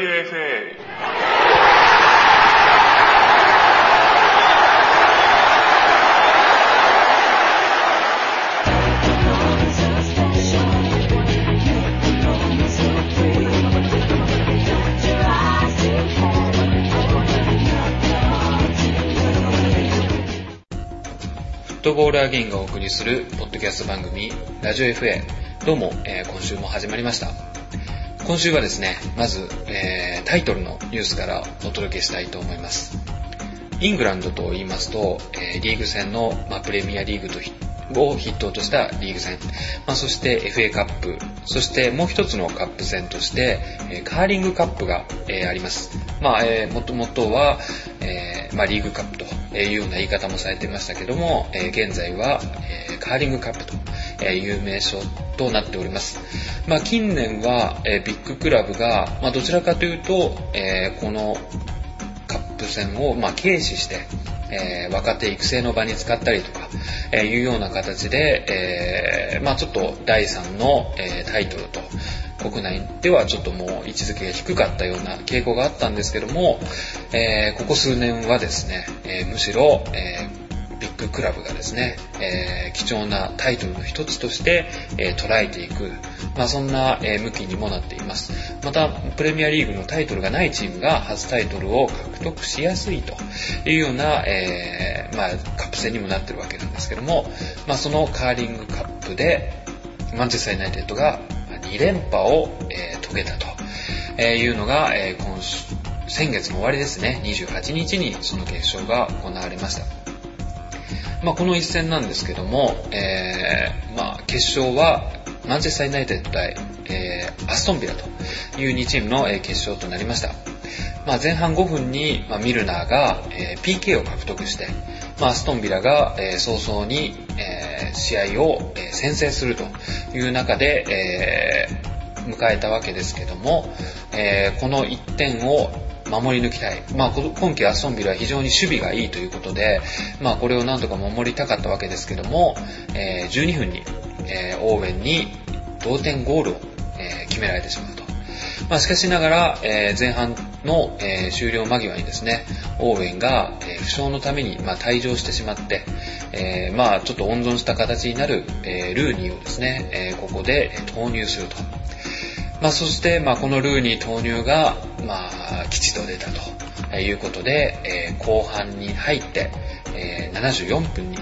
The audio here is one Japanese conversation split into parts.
FA フットボールアゲインがお送りするポッドキャスト番組ラジオ FA どうも、えー今週も始まりました。今週はですねまず、えータイトルのニュースからお届けしたいと思います。イングランドと言いますと、えーリーグ戦の、まあ、プレミアリーグとを筆頭としたリーグ戦、まあ、そして FA カップ。そしてもう一つのカップ戦として、えーカーリングカップが、えーあります。まあ、えー、もともとは、えーまあ、リーグカップというような言い方もされていましたけども、え現在は、えカーリングカップという名称となっております。まあ、近年は、えビッグクラブが、まあ、どちらかというと、えこのカップ戦を、ま、軽視して、え若手育成の場に使ったりとか、えいうような形で、えまあ、ちょっと第3の、えタイトルと国内ではちょっともう位置づけが低かったような傾向があったんですけども、えここ数年はですね、えむしろ、えッグクラブがですね、えー貴重なタイトルの一つとして、えー捉えていく、まあ、そんな、えー向きにもなっています。また、プレミアリーグのタイトルがないチームが初タイトルを獲得しやすいというような、えーまあ、カップ戦にもなってるわけなんですけども、まあ、そのカーリングカップで、マンチェスター・ユナイテッドが2連覇を、えー遂げたとえいうのが、えー今週、先月の終わりですね、28日にその決勝が行われました。まあ、この一戦なんですけども、えーまあ、決勝はマンチェスター・ユナイテッド対、えーアストンビラという2チームの、え決勝となりました。まあ、前半5分に、まあ、ミルナーが、えー PK を獲得して、まあ、アストンビラが、えー早々に、えー試合を、えー先制するという中で、えー迎えたわけですけども、えーこの1点を守り抜きたい。まあ、今季アストンビラは非常に守備がいいということで、まあ、これをなんとか守りたかったわけですけども、えー12分に、えーオーウェンに同点ゴールを、えー決められてしまうと。まあ、しかしながら、え前半の、え終了間際にですね、オーウェンが、え負傷のために、ま、退場してしまって、えまあ、ちょっと温存した形になる、えルーニーをですね、えここで投入すると。まあ、そして、まあ、このルーニー投入が、まあ、吉と出たということで、えー後半に入って、えー74分に、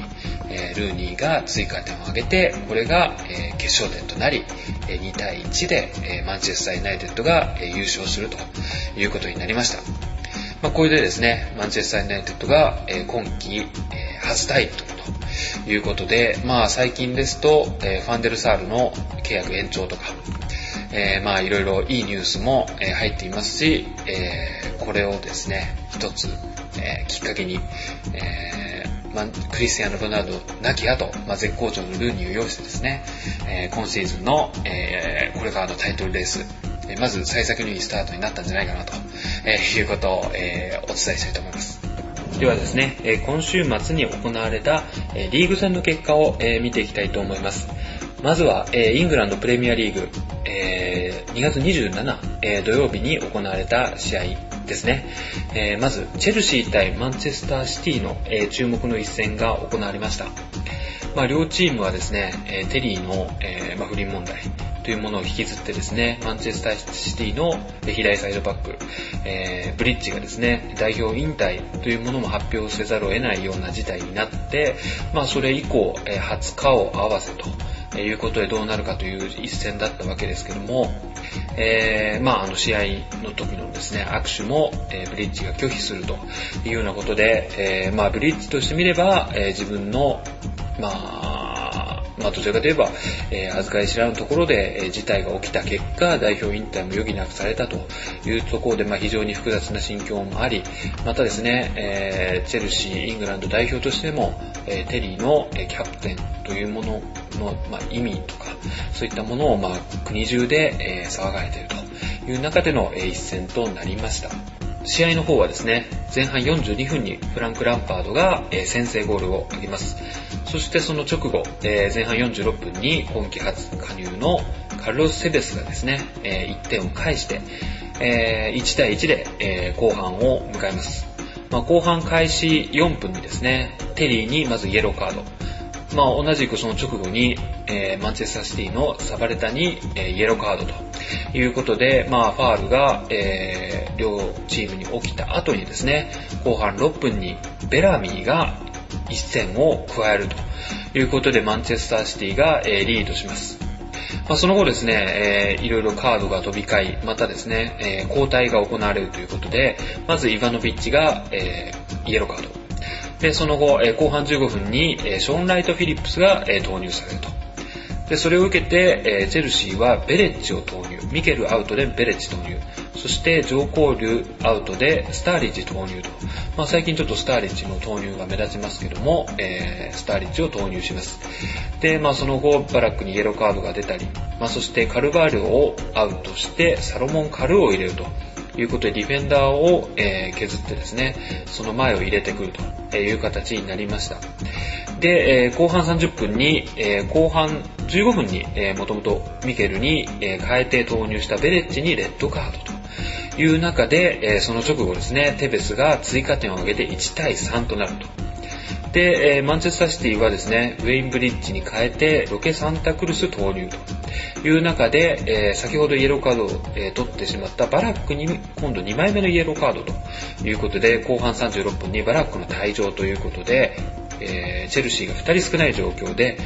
えールーニーが追加点を挙げて、これが、えー決勝点となり、えー2対1で、えーマンチェスター・ユナイテッドが、えー優勝するということになりました。まあ、これでですね、マンチェスター・ユナイテッドが、えー今季、えー初タイトルということで、まあ、最近ですと、えーファンデルサールの契約延長とか、えーまあいろいろいいニュースも、え入っていますし、えーこれをですね、一つ、えーきっかけに、えまあ、クリスティアーノ・ロナウド亡き後、まあ、絶好調のルーニーを要してですね、え今シーズンの、えこれからのタイトルレース、えまず幸先のいいスタートになったんじゃないかなと、えいうことを、えお伝えしたいと思います。ではですね、え今週末に行われた、えリーグ戦の結果を、え見ていきたいと思います。まずは、えイングランドプレミアリーグ、えー2月27、えー土曜日に行われた試合ですね。えーまず、チェルシー対マンチェスターシティの、えー注目の一戦が行われました。まあ、両チームはですね、えテリーの、えまあ、不倫問題というものを引きずってですね、マンチェスターシティの左サイドバック、えブリッジがですね、代表引退というものも発表せざるを得ないような事態になって、まあ、それ以降、えー初顔を合わせと、えいうことでどうなるかという一戦だったわけですけども、えーまあ、あの試合の時のですね、握手も、えーブリッジが拒否するというようなことで、えーまあ、ブリッジとしてみれば、えー自分の、まあ、まあ、どちらかといえば、えー預かり知らぬところで、えー事態が起きた結果、代表引退も余儀なくされたというところで、まあ、非常に複雑な心境もあり、またですね、えーチェルシー、イングランド代表としても、えテリーの、えキャプテンというものの、まあ、意味とか、そういったものを、まあ、国中で、え騒がれているという中での、えー一戦となりました。試合の方はですね、前半42分にフランク・ランパードが、え先制ゴールを挙げます。そしてその直後、えー前半46分に今季初加入のカルロス・セベスがですね、え1点を返して、えー、1対1で、えー、後半を迎えます。まあ、後半開始4分にですね、テリーにまずイエローカード。まあ、同じくその直後に、えー、マンチェスターシティのサバレタに、えー、イエローカードということで、まあ、ファールが、えー、両チームに起きた後にですね、後半6分にベラミーが一戦を加えるということで、マンチェスターシティが、え、リードします。まあ、その後ですね、えー、いろいろカードが飛び交い、またですね、えー、交代が行われるということで、まずイヴァノビッチが、えー、イエローカード。で、その後、えー、後半15分に、え、ショーン・ライト・フィリップスが、え、投入されると。で、それを受けて、え、チェルシーはベレッジを投入。ミケルアウトでベレッジ投入。そして上交流アウトでスターリッジ投入と。まあ、最近ちょっとスターリッジの投入が目立ちますけども、えー、スターリッジを投入します。で、まあ、その後バラックにイエローカードが出たり、まあ、そしてカルバールをアウトしてサロモン・カルを入れると。いうことで、ディフェンダーを、え、削ってですね、その前を入れてくるという形になりました。で、え、後半30分に、え、後半15分に、えー、もともとミケルに、え、変えて投入したベレッジにレッドカードという中で、えー、その直後ですね、テベスが追加点を挙げて1対3となると。で、えー、マンチェスターシティはですね、ウェインブリッジに変えてロケサンタクルス投入と。いう中で、えー、先ほどイエローカードを、えー、取ってしまったバラックに今度2枚目のイエローカードと。いうことで、後半36分にバラックの退場ということで、えー、チェルシーが2人少ない状況で、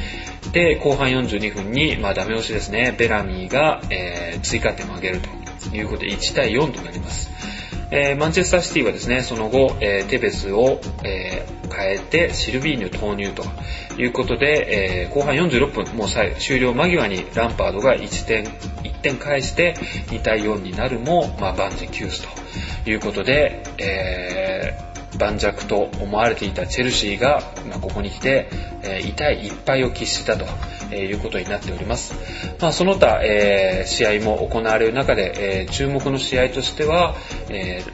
で、後半42分に、まあ、ダメ押しですね、ベラミーが、えー、追加点を挙げると。いうことで、1対4となります。えー、マンチェスターシティはですね、その後、えー、テベスを、えー、変えてシルビーニュ投入ということで、えー、後半46分、もう終了間際にランパードが1点、1点返して2対4になるも、まあ、万事休すということで、えー、盤石と思われていたチェルシーが、まあ、ここに来て、えー、痛い一敗を喫したと、えー、いうことになっております。まあ、その他、えー、試合も行われる中で、えー、注目の試合としては、えー、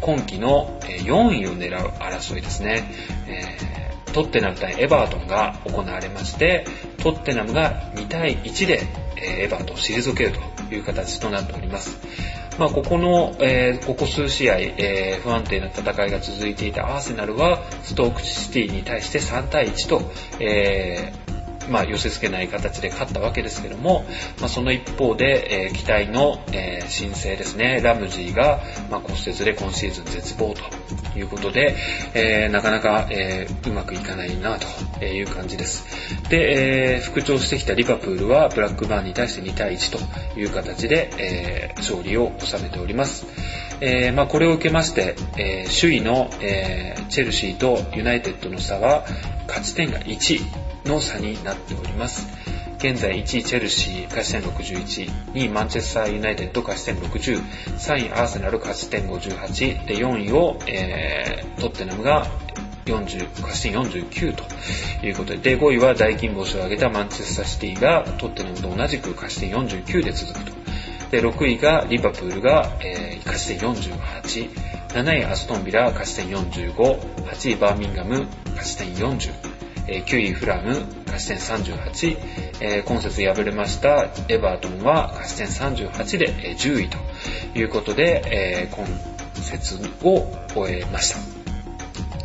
今季の4位を狙う争いですね。えー、トッテナム対エバートンが行われまして、トッテナムが2対1で、えー、エバートンを退けるという形となっております。まあ、ここの、えー、ここ数試合、えー、不安定な戦いが続いていたアーセナルは、ストークシティに対して3対1と、えーまあ、寄せ付けない形で勝ったわけですけども、まあ、その一方で、えー、期待の、えー、新星ですね、ラムジーが、まあ、骨折で今シーズン絶望ということで、えー、なかなか、えー、うまくいかないなという感じです。で、えー、復調してきたリバプールはブラックバーンに対して2対1という形で、えー、勝利を収めております。えーまあ、これを受けまして、えー、首位の、えー、チェルシーとユナイテッドの差は勝ち点が1の差になっております。現在1位チェルシー勝ち点61、2位マンチェスターユナイテッド勝ち点60、3位アーセナル勝ち点58、で4位を、えー、トッテナムが40勝ち点49ということで、で5位は大金星を挙げたマンチェスターシティがトッテナムと同じく勝ち点49で続くと。で6位がリバプールが、えー、勝ち点48、7位アストンビラ勝ち点45、8位バーミンガム勝ち点40、え9位フラム、勝ち点38、え今節敗れましたエバートンは勝ち点38で、え10位ということで、え今節を終えました。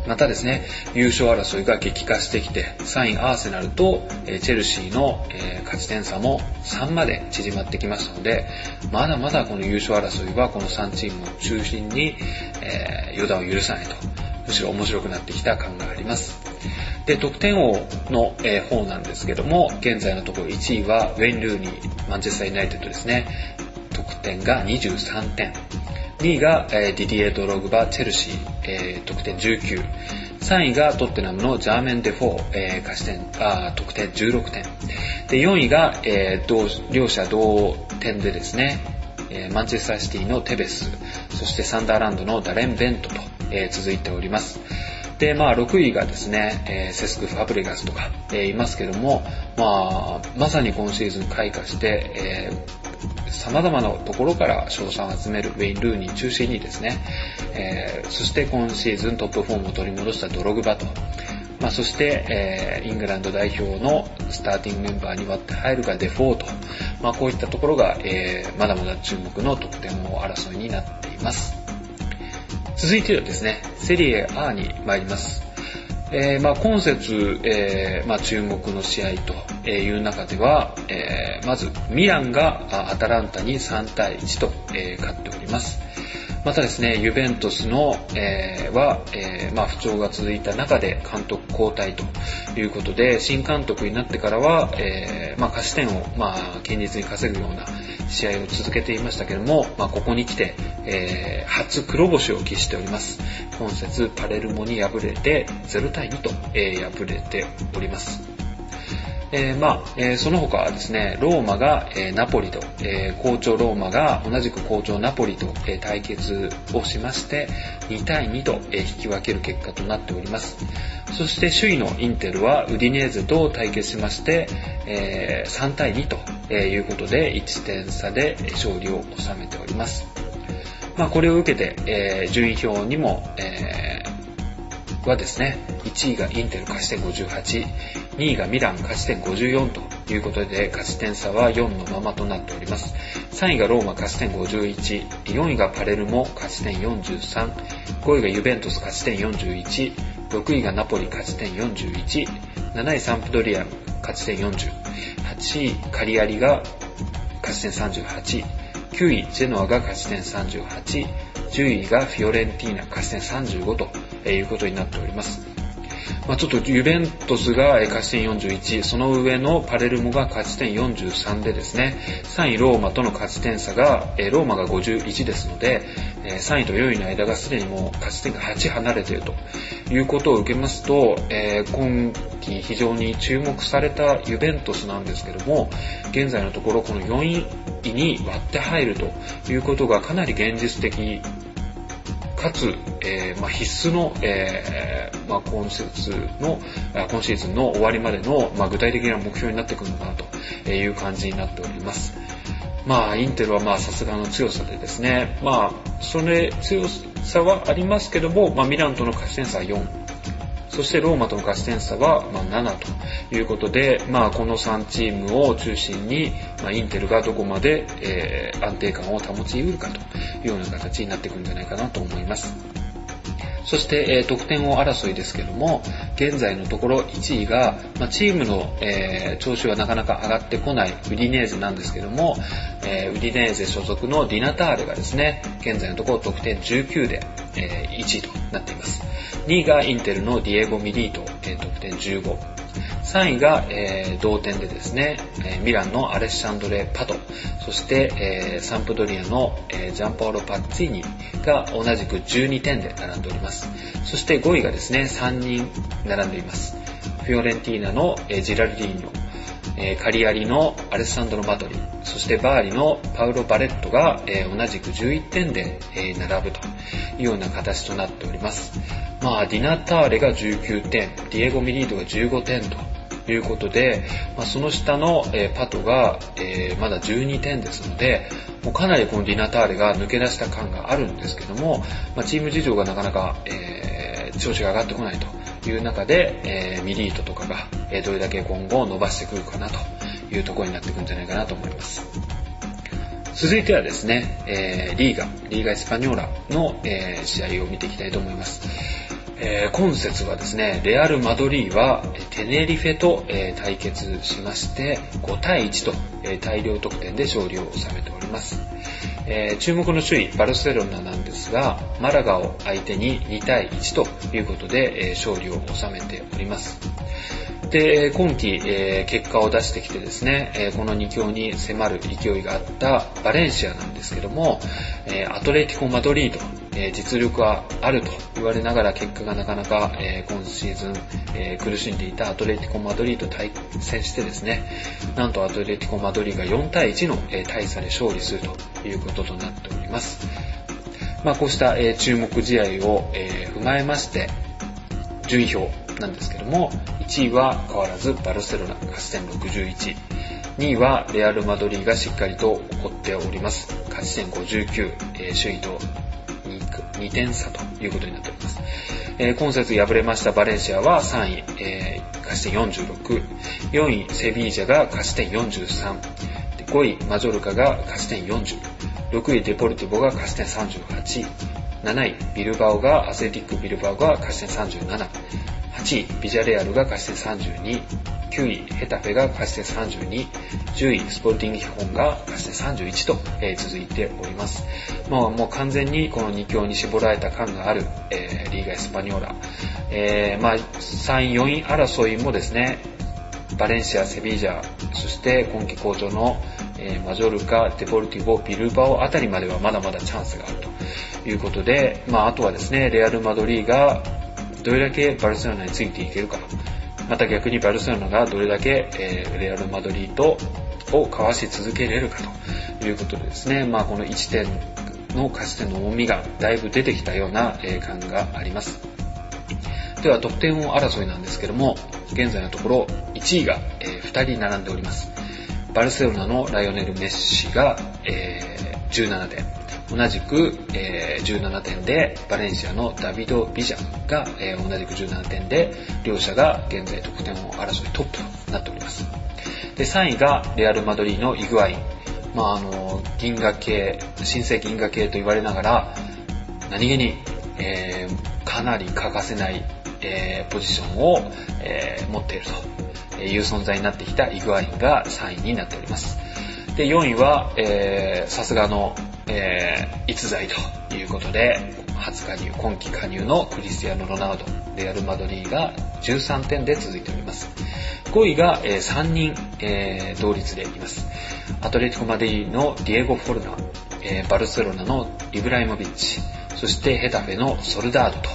またですね、優勝争いが激化してきて、3位アーセナルと、チェルシーの、勝ち点差も3まで縮まってきましたので、まだまだこの優勝争いはこの3チームを中心に、え予断を許さないと、むしろ面白くなってきた感があります。で、得点王の、えー、方なんですけども、現在のところ1位はウェン・ルーニー、マンチェスター・ユナイテッドですね。得点が23点。2位が、えー、ディディエ・ドログバ、チェルシー、えー、得点19。3位がトッテナムのジャーメン・デフォー、えー、勝ち点あ得点16点。で、4位が、えー、同両者同点でですね、えー、マンチェスターシティのテベス、そしてサンダーランドのダレン・ベントと、え、続いております。で、まあ、6位がですね、えー、セスク・ファブレガスとか、えー、いますけども、まあ、まさに今シーズン開花して、えー、様々なところから賞賛を集めるウェイン・ルーニー中心にですね、えー、そして今シーズントップフォームを取り戻したドログバと、まあ、そして、えー、イングランド代表のスターティングメンバーに割って入るかデフォート、まあ、こういったところが、えー、まだまだ注目の得点王争いになっています。続いてはですね、セリエ A に参ります。えー、まあ、今節、えーまあ、注目の試合という中では、えー、まずミランがアタランタに3対1と、え、勝っております。またですね、ユベントスの、えー、は、えー、まあ、不調が続いた中で監督交代ということで、新監督になってからは、えー、まあ、勝ち点を、まあ、堅実に稼ぐような試合を続けていましたけども、まあ、ここに来て、えー、初黒星を喫しております。今節パレルモに敗れて0対2と、えー、敗れております。えー、まあ、えー、その他はですね、ローマが、えー、ナポリと、え好調ローマが同じく好調ナポリと、え対決をしまして、2対2と、え引き分ける結果となっております。そして首位のインテルはウディネーゼと対決しまして、え3対2とえいうことで1点差で勝利を収めております。まあ、これを受けて、え順位表にも、えはですね、1位がインテル勝ち点58、2位がミラン勝ち点54ということで勝ち点差は4のままとなっております。3位がローマ勝ち点51、4位がパレルモ勝ち点43、5位がユベントス勝ち点41、6位がナポリ勝ち点41、7位サンプドリア勝ち点40、8位カリアリが勝ち点38、9位ジェノアが勝ち点38、10位がフィオレンティーナ勝ち点35ということになっております。まあ、ちょっとユベントスが勝ち点41、その上のパレルモが勝ち点43でですね、3位ローマとの勝ち点差が、ローマが51ですので、3位と4位の間がすでにもう勝ち点が8離れているということを受けますと、え、今季非常に注目されたユベントスなんですけども、現在のところこの4位に割って入るということがかなり現実的かつ、えーまあ、必須の、えーまあ、今節の、今シーズンの終わりまでの、まあ、具体的な目標になってくるのかなという感じになっております。まあ、インテルはまあさすがの強さでですね、まあ、それ強さはありますけども、まあ、ミランとの勝ち点差は4、そしてローマとの勝ち点差は、ま7ということで、まあ、この3チームを中心に、ま、インテルがどこまで、えー、安定感を保ち得るかというような形になってくるんじゃないかなと思います。そして、えー、得点王争いですけども、現在のところ1位が、まあ、チームの、えー、調子はなかなか上がってこないウディネーゼなんですけども、えー、ウディネーゼ所属のディナターレがですね、現在のところ得点19で、え、1位となっています。2位がインテルのディエゴ・ミリート、え、得点15。3位が、えー、同点でですね、え、ミランのアレッシャンドレ・パト、そして、えー、サンプドリアの、えー、ジャンパオロ・パッツィーニが同じく12点で並んでおります。そして5位がですね、3人並んでいます。フィオレンティーナの、え、ジラルディーニョ、え、カリアリのアレッサンドロ・マトリ、そしてバーリのパウロ・バレットが、え、同じく11点で、え、並ぶというような形となっております。まあ、ディナターレが19点、ディエゴ・ミリードが15点ということで、まあ、その下の、えパトが、えまだ12点ですので、もうかなりこのディナターレが抜け出した感があるんですけども、まあ、チーム事情がなかなか、え調子が上がってこないという中で、えー、ミリートとかが、え、どれだけ今後伸ばしてくるかなというところになってくるんじゃないかなと思います。続いてはですね、えー、リーガ、リーガ・エスパニョーラの、えー、試合を見ていきたいと思います。えー、今節はですね、レアル・マドリーはテネリフェと、えー、対決しまして、5対1と、えー、大量得点で勝利を収めております。え、注目の首位バルセロナなんですがマラガを相手に2対1ということで、え、勝利を収めておりますで今季、え、結果を出してきてですね、えこの2強に迫る勢いがあったバレンシアなんですけども、えアトレティコ・マドリードえ実力はあると言われながら結果がなかなか、え今シーズン、え苦しんでいたアトレティコ・マドリーと対戦してですね、なんとアトレティコ・マドリーが4対1の、え大差で勝利するということとなっております。まあ、こうした、え注目試合を、え踏まえまして、順位表なんですけども、1位は変わらずバルセロナ勝ち点61、2位はレアル・マドリーがしっかりと追っております。勝ち点59、え、首位と 2, 点差ということになっております。えー、今節敗れましたバレンシアは3位、えー、勝ち点46、4位セビージャが勝ち点43、5位マジョルカが勝ち点40、6位デポルティボが勝ち点38、7位ビルバオがアスレティックビルバオが勝ち点37、8位ビジャレアルが勝ち点32、9位ヘタフェが勝ち点32、10位スポルティングヒホンが勝ち点31と、えー、続いております。まあ、もう完全にこの2強に絞られた感がある、えー、リーガ・エスパニョーラ。えー、まあ、3位、4位争いもですね、バレンシア、セビージャ、そして今季好調の、えー、マジョルカ、デポルティボ、ビルバオあたりまではまだまだチャンスがあるということで、まあ、あとはですね、レアル・マドリーがどれだけバルセロナについていけるか、また逆にバルセロナがどれだけ、えー、レアル・マドリーとをかわし続けれるかということでですね、まあ、この1点の勝ち点の重みがだいぶ出てきたような、え感があります。では得点王争いなんですけども、現在のところ1位が、え2人並んでおります。バルセロナのライオネル・メッシが、え17点、同じく、え17点でバレンシアのダビド・ビジャが、え同じく17点で両者が現在得点王争いトップとなっております。で3位がレアル・マドリーのイグアイン。まあ、あの銀河系新世銀河系と言われながら何気に、えー、かなり欠かせないえー、ポジションを、えー、持っているという存在になってきたイグアインが3位になっております。で、4位は、えー、さすがの、えー、逸材ということで、初加入、今季加入のクリスティアーノ・ロナウド、レアル・マドリーが13点で続いております。5位が、えー、3人、えー、同率でいます。アトレティコ・マデリーのディエゴ・フォルナ、えー、バルセロナのイブライモビッチ、そしてヘタフェのソルダードと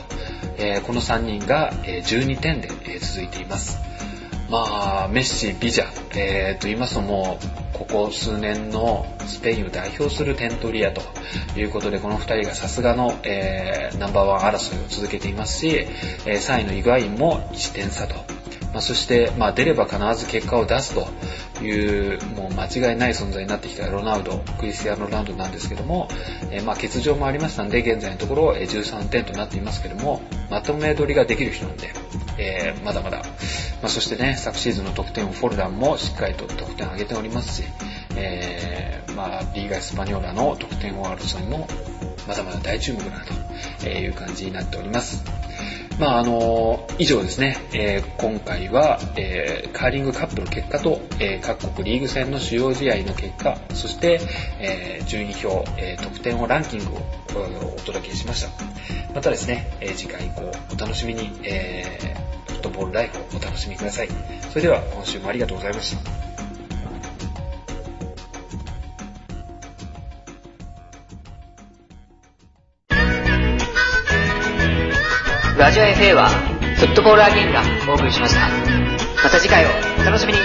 えー、この3人が、え12点で、え続いています。まあ、メッシ、ビジャ、えー、と言いますともう、ここ数年のスペインを代表する点取り屋ということで、この2人がさすがの、えー、ナンバーワン争いを続けていますし、えー、3位のイグアインも1点差と。まあ、そして、まあ、出れば必ず結果を出すという、もう間違いない存在になってきたロナウド、クリスティアーノ・ロナウドなんですけども、えー、まあ欠場もありましたんで、現在のところ13点となっていますけども、まとめ取りができる人なんで、えー、まだまだ、まあ、そしてね、昨シーズンの得点をフォルダンもしっかりと得点を上げておりますし、えー、まあ、リーガ・エスパニョーラの得点王争いも、まだまだ大注目だなという感じになっております。まああの以上ですね、えー、今回は、えー、カーリングカップの結果と、えー、各国リーグ戦の主要試合の結果、そして、え順位表、え得点をランキングをお届けしました。またですね、え次回以降お楽しみに、えフットボールライフをお楽しみください。それでは今週もありがとうございました。ラジオ FA はフットボールアゲインがお送りしました。また次回をお楽しみに